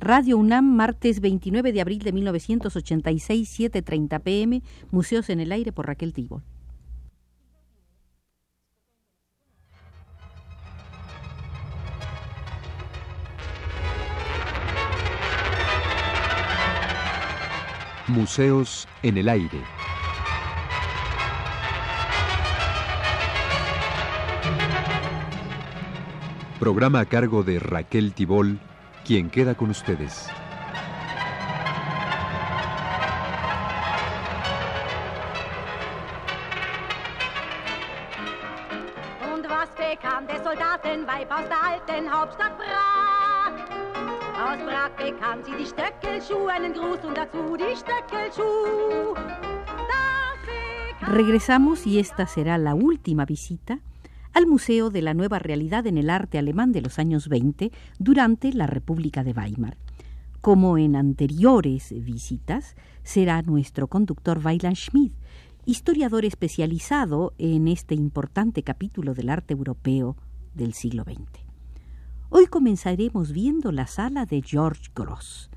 Radio UNAM, martes 29 de abril de 1986, 7.30 pm, Museos en el Aire por Raquel Tibol. Museos en el Aire. Programa a cargo de Raquel Tibol, quien queda con ustedes. Und was bekam der Soldatenweib aus der alten Hauptstadt Prag? Aus Prag bekam sie die Stöckelschuhe, einen Gruß und dazu die Stöckelschuh. Das bekam Regresamos y esta será la última visita al Museo de la Nueva Realidad en el Arte Alemán de los años 20 durante la República de Weimar. Como en anteriores visitas, será nuestro conductor Weiland Schmidt, historiador especializado en este importante capítulo del arte europeo del siglo XX. Hoy comenzaremos viendo la sala de George Gross.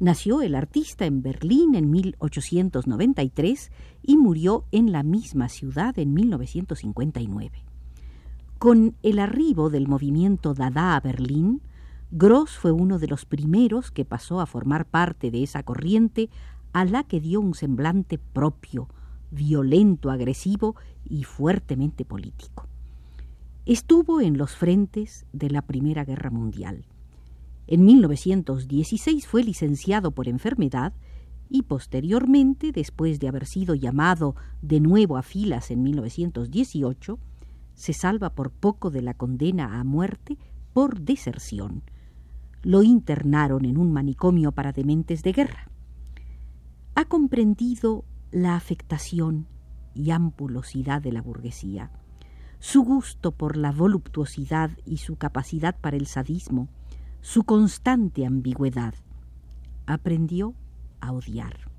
Nació el artista en Berlín en 1893 y murió en la misma ciudad en 1959. Con el arribo del movimiento Dada a Berlín, Gross fue uno de los primeros que pasó a formar parte de esa corriente a la que dio un semblante propio, violento, agresivo y fuertemente político. Estuvo en los frentes de la Primera Guerra Mundial. En 1916 fue licenciado por enfermedad y posteriormente, después de haber sido llamado de nuevo a filas en 1918, se salva por poco de la condena a muerte por deserción. Lo internaron en un manicomio para dementes de guerra. Ha comprendido la afectación y ampulosidad de la burguesía, su gusto por la voluptuosidad y su capacidad para el sadismo, su constante ambigüedad. Aprendió a odiar.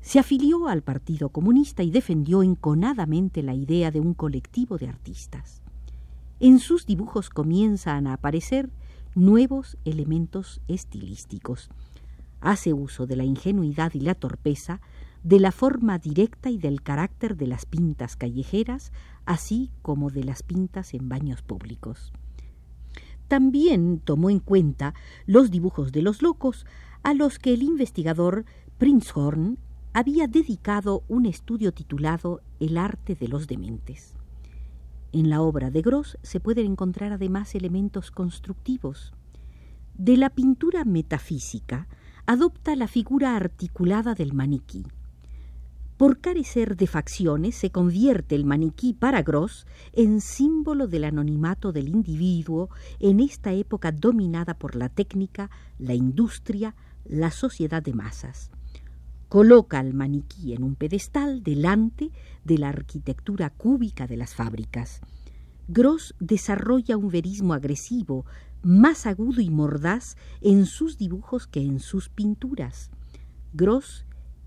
Se afilió al Partido Comunista y defendió enconadamente la idea de un colectivo de artistas. En sus dibujos comienzan a aparecer nuevos elementos estilísticos. Hace uso de la ingenuidad y la torpeza, de la forma directa y del carácter de las pintas callejeras, así como de las pintas en baños públicos. También tomó en cuenta los dibujos de los locos, a los que el investigador Prinzhorn había dedicado un estudio titulado El arte de los dementes. En la obra de Gross se pueden encontrar además elementos constructivos. De la pintura metafísica adopta la figura articulada del maniquí. Por carecer de facciones se convierte el maniquí para Gross en símbolo del anonimato del individuo en esta época dominada por la técnica, la industria, la sociedad de masas coloca al maniquí en un pedestal delante de la arquitectura cúbica de las fábricas. Gross desarrolla un verismo agresivo, más agudo y mordaz en sus dibujos que en sus pinturas. Gross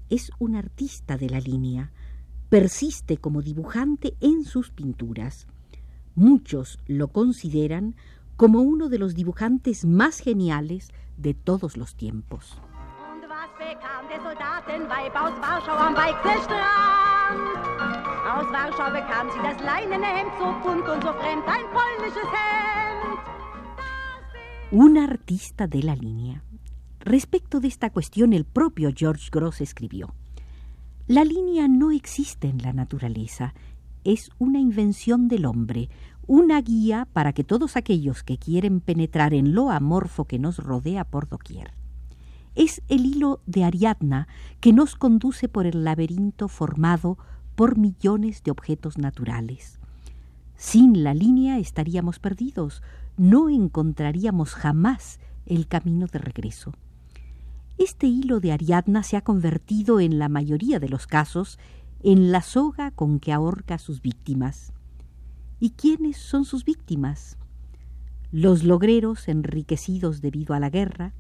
es un artista de la línea, persiste como dibujante en sus pinturas. Muchos lo consideran como uno de los dibujantes más geniales de todos los tiempos. Aus Warschau am? Aus Warschau fremd, ein un artista de la línea. Respecto de esta cuestión, el propio George Gross escribió, La línea no existe en la naturaleza, es una invención del hombre, una guía para que todos aquellos que quieren penetrar en lo amorfo que nos rodea por doquier. Es el hilo de Ariadna que nos conduce por el laberinto formado por millones de objetos naturales. Sin la línea estaríamos perdidos, no encontraríamos jamás el camino de regreso. Este hilo de Ariadna se ha convertido en la mayoría de los casos en la soga con que ahorca a sus víctimas. ¿Y quiénes son sus víctimas? Los logreros enriquecidos debido a la guerra,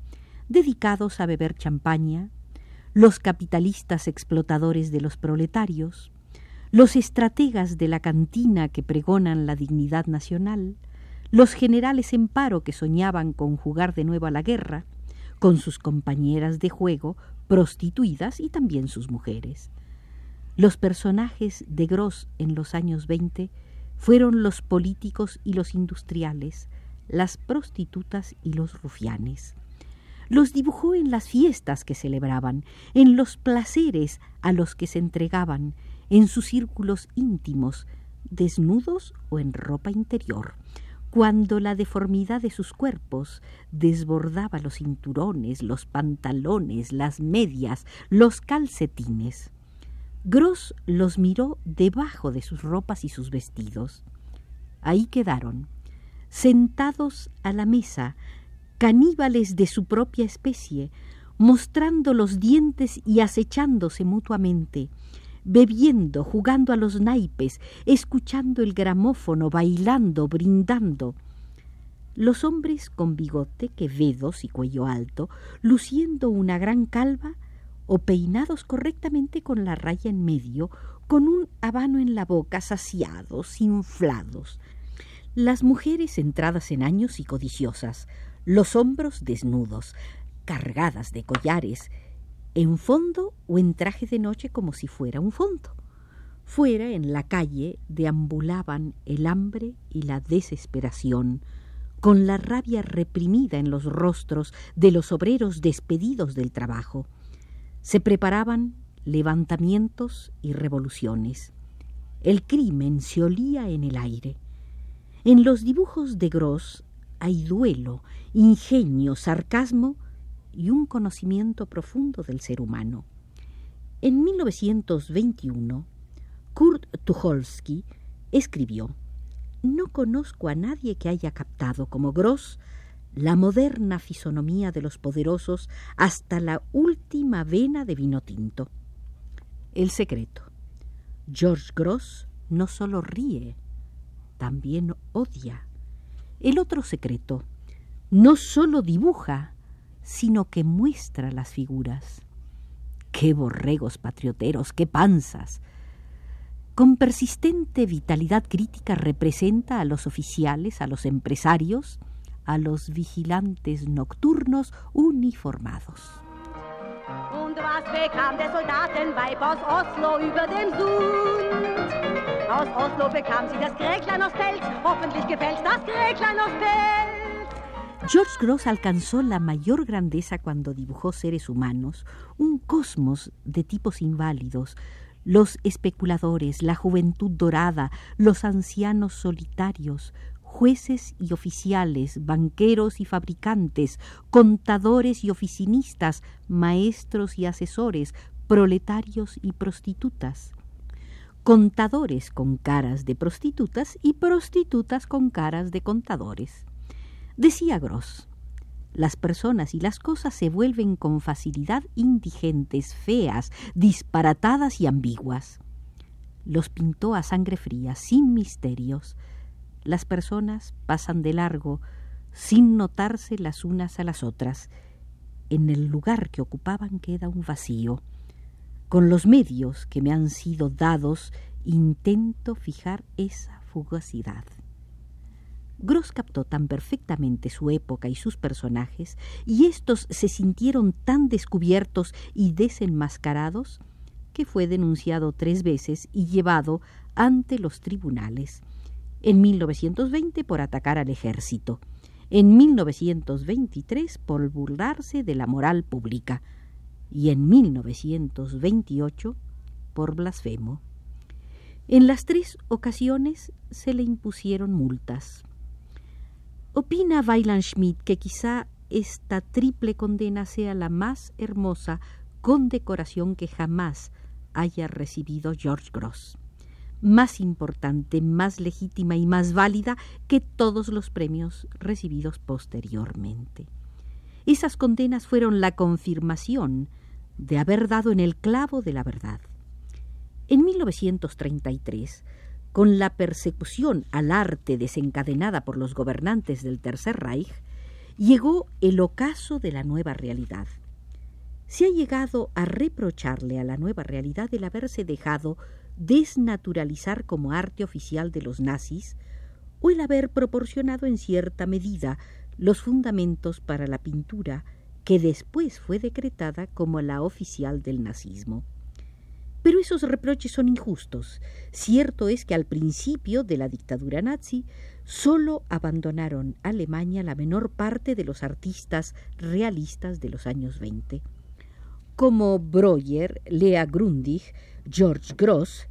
dedicados a beber champaña, los capitalistas explotadores de los proletarios, los estrategas de la cantina que pregonan la dignidad nacional, los generales en paro que soñaban con jugar de nuevo a la guerra, con sus compañeras de juego, prostituidas y también sus mujeres. Los personajes de Gross en los años 20 fueron los políticos y los industriales, las prostitutas y los rufianes. Los dibujó en las fiestas que celebraban, en los placeres a los que se entregaban, en sus círculos íntimos, desnudos o en ropa interior, cuando la deformidad de sus cuerpos desbordaba los cinturones, los pantalones, las medias, los calcetines. Gross los miró debajo de sus ropas y sus vestidos. Ahí quedaron, sentados a la mesa, caníbales de su propia especie, mostrando los dientes y acechándose mutuamente, bebiendo, jugando a los naipes, escuchando el gramófono, bailando, brindando. Los hombres con bigote, quevedos y cuello alto, luciendo una gran calva, o peinados correctamente con la raya en medio, con un habano en la boca, saciados, inflados. Las mujeres entradas en años y codiciosas, los hombros desnudos, cargadas de collares, en fondo o en traje de noche como si fuera un fondo. Fuera, en la calle, deambulaban el hambre y la desesperación, con la rabia reprimida en los rostros de los obreros despedidos del trabajo. Se preparaban levantamientos y revoluciones. El crimen se olía en el aire. En los dibujos de Gross hay duelo, ingenio, sarcasmo y un conocimiento profundo del ser humano. En 1921, Kurt Tucholsky escribió No conozco a nadie que haya captado como Gross la moderna fisonomía de los poderosos hasta la última vena de vino tinto. El secreto. George Gross no solo ríe, también odia. El otro secreto. No solo dibuja, sino que muestra las figuras. ¡Qué borregos patrioteros, qué panzas! Con persistente vitalidad crítica representa a los oficiales, a los empresarios, a los vigilantes nocturnos uniformados. Oslo? George Gross alcanzó la mayor grandeza cuando dibujó seres humanos, un cosmos de tipos inválidos, los especuladores, la juventud dorada, los ancianos solitarios, jueces y oficiales, banqueros y fabricantes, contadores y oficinistas, maestros y asesores, proletarios y prostitutas. Contadores con caras de prostitutas y prostitutas con caras de contadores. Decía Gross, las personas y las cosas se vuelven con facilidad indigentes, feas, disparatadas y ambiguas. Los pintó a sangre fría, sin misterios, las personas pasan de largo sin notarse las unas a las otras. En el lugar que ocupaban queda un vacío. Con los medios que me han sido dados intento fijar esa fugacidad. Gross captó tan perfectamente su época y sus personajes, y éstos se sintieron tan descubiertos y desenmascarados, que fue denunciado tres veces y llevado ante los tribunales. En 1920 por atacar al ejército, en 1923 por burlarse de la moral pública y en 1928 por blasfemo. En las tres ocasiones se le impusieron multas. Opina Weiland Schmidt que quizá esta triple condena sea la más hermosa condecoración que jamás haya recibido George Gross más importante, más legítima y más válida que todos los premios recibidos posteriormente. Esas condenas fueron la confirmación de haber dado en el clavo de la verdad. En 1933, con la persecución al arte desencadenada por los gobernantes del Tercer Reich, llegó el ocaso de la nueva realidad. Se ha llegado a reprocharle a la nueva realidad el haberse dejado desnaturalizar como arte oficial de los nazis o el haber proporcionado en cierta medida los fundamentos para la pintura que después fue decretada como la oficial del nazismo. Pero esos reproches son injustos. Cierto es que al principio de la dictadura nazi solo abandonaron Alemania la menor parte de los artistas realistas de los años 20, como Breuer, Lea Grundig, George Gross,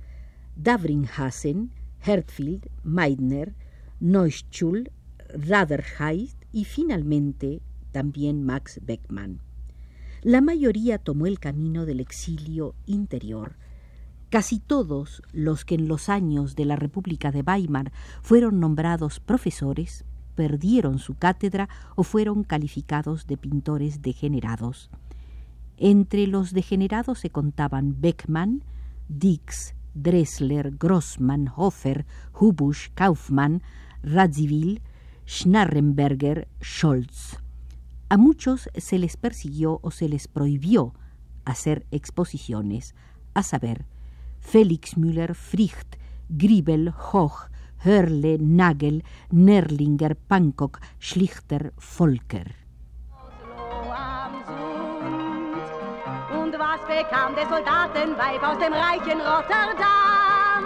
Davringhausen, Hertfield, Meidner, Neuschul, Raderheit y finalmente también Max Beckmann. La mayoría tomó el camino del exilio interior. Casi todos los que en los años de la República de Weimar fueron nombrados profesores perdieron su cátedra o fueron calificados de pintores degenerados. Entre los degenerados se contaban Beckmann, Dix, Dressler, Grossmann, Hofer, Hubusch, Kaufmann, Radziwill, Schnarrenberger, Scholz. A muchos se les persiguió o se les prohibió hacer exposiciones, a saber, Felix Müller, Fricht, Gribel, Hoch, Hörle, Nagel, Nerlinger, Pankow, Schlichter, Volker. Und was bekam der Soldatenweib aus dem reichen Rotterdam?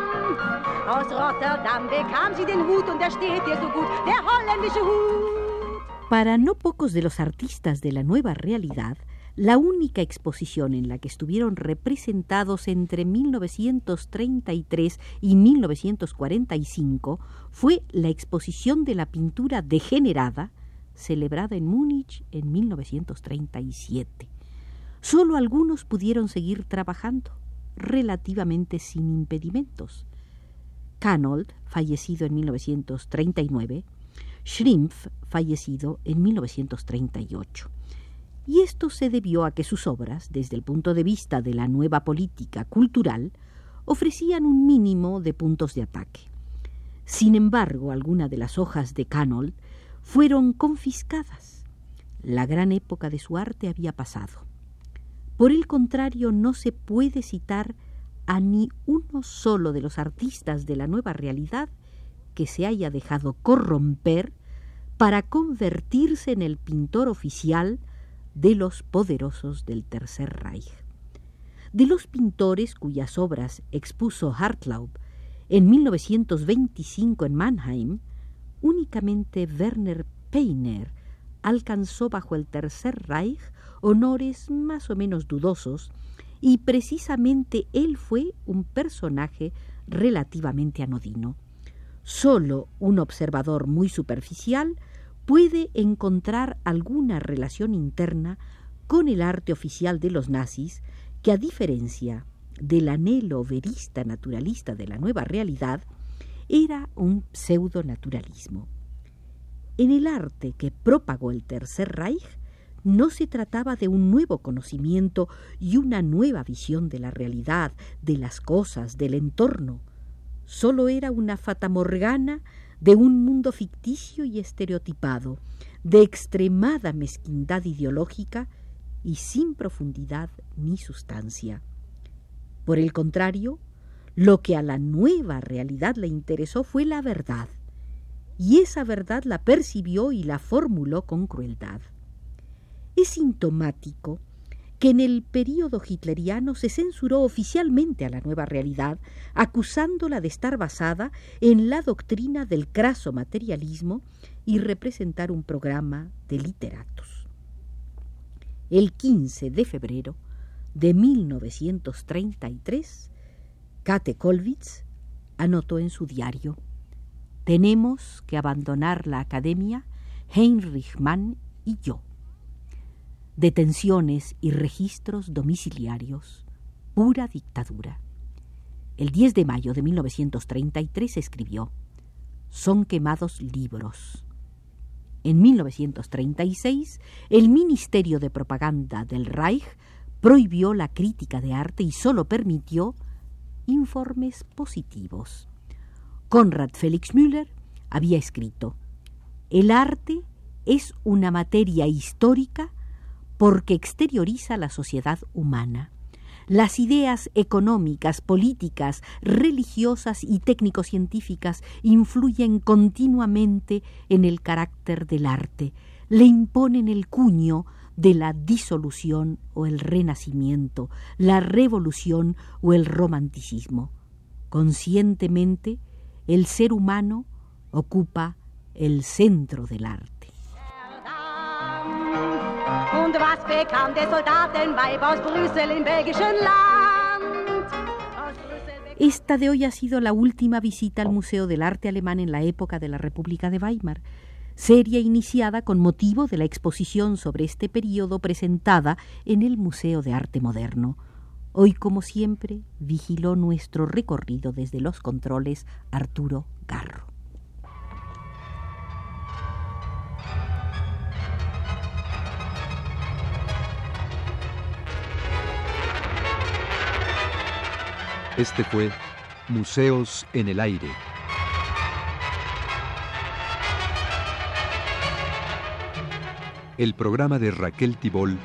Aus Rotterdam bekam sie den Hut und der steht ihr so gut, der holländische Hut. Para no pocos de los artistas de la nueva realidad, la única exposición en la que estuvieron representados entre 1933 y 1945 fue la exposición de la pintura degenerada, celebrada en Múnich en 1937. Solo algunos pudieron seguir trabajando, relativamente sin impedimentos. Canold, fallecido en 1939, Schrimpf, fallecido en 1938. Y esto se debió a que sus obras, desde el punto de vista de la nueva política cultural, ofrecían un mínimo de puntos de ataque. Sin embargo, algunas de las hojas de Canold fueron confiscadas. La gran época de su arte había pasado. Por el contrario, no se puede citar a ni uno solo de los artistas de la nueva realidad que se haya dejado corromper para convertirse en el pintor oficial de los poderosos del Tercer Reich. De los pintores cuyas obras expuso Hartlaub en 1925 en Mannheim, únicamente Werner Peiner alcanzó bajo el Tercer Reich honores más o menos dudosos y precisamente él fue un personaje relativamente anodino. Solo un observador muy superficial puede encontrar alguna relación interna con el arte oficial de los nazis que, a diferencia del anhelo verista naturalista de la nueva realidad, era un pseudo-naturalismo. En el arte que propagó el Tercer Reich no se trataba de un nuevo conocimiento y una nueva visión de la realidad, de las cosas, del entorno, solo era una fatamorgana de un mundo ficticio y estereotipado, de extremada mezquindad ideológica y sin profundidad ni sustancia. Por el contrario, lo que a la nueva realidad le interesó fue la verdad, y esa verdad la percibió y la formuló con crueldad. Es sintomático que en el período hitleriano se censuró oficialmente a la nueva realidad, acusándola de estar basada en la doctrina del craso materialismo y representar un programa de literatos. El 15 de febrero de 1933, Kate Kollwitz anotó en su diario Tenemos que abandonar la academia, Heinrich Mann y yo detenciones y registros domiciliarios, pura dictadura. El 10 de mayo de 1933 escribió, Son quemados libros. En 1936, el Ministerio de Propaganda del Reich prohibió la crítica de arte y solo permitió informes positivos. Konrad Felix Müller había escrito, El arte es una materia histórica porque exterioriza la sociedad humana. Las ideas económicas, políticas, religiosas y técnico-científicas influyen continuamente en el carácter del arte, le imponen el cuño de la disolución o el renacimiento, la revolución o el romanticismo. Conscientemente, el ser humano ocupa el centro del arte. Esta de hoy ha sido la última visita al Museo del Arte Alemán en la época de la República de Weimar, serie iniciada con motivo de la exposición sobre este periodo presentada en el Museo de Arte Moderno. Hoy, como siempre, vigiló nuestro recorrido desde los controles Arturo Garro. Este fue Museos en el Aire. El programa de Raquel Tibol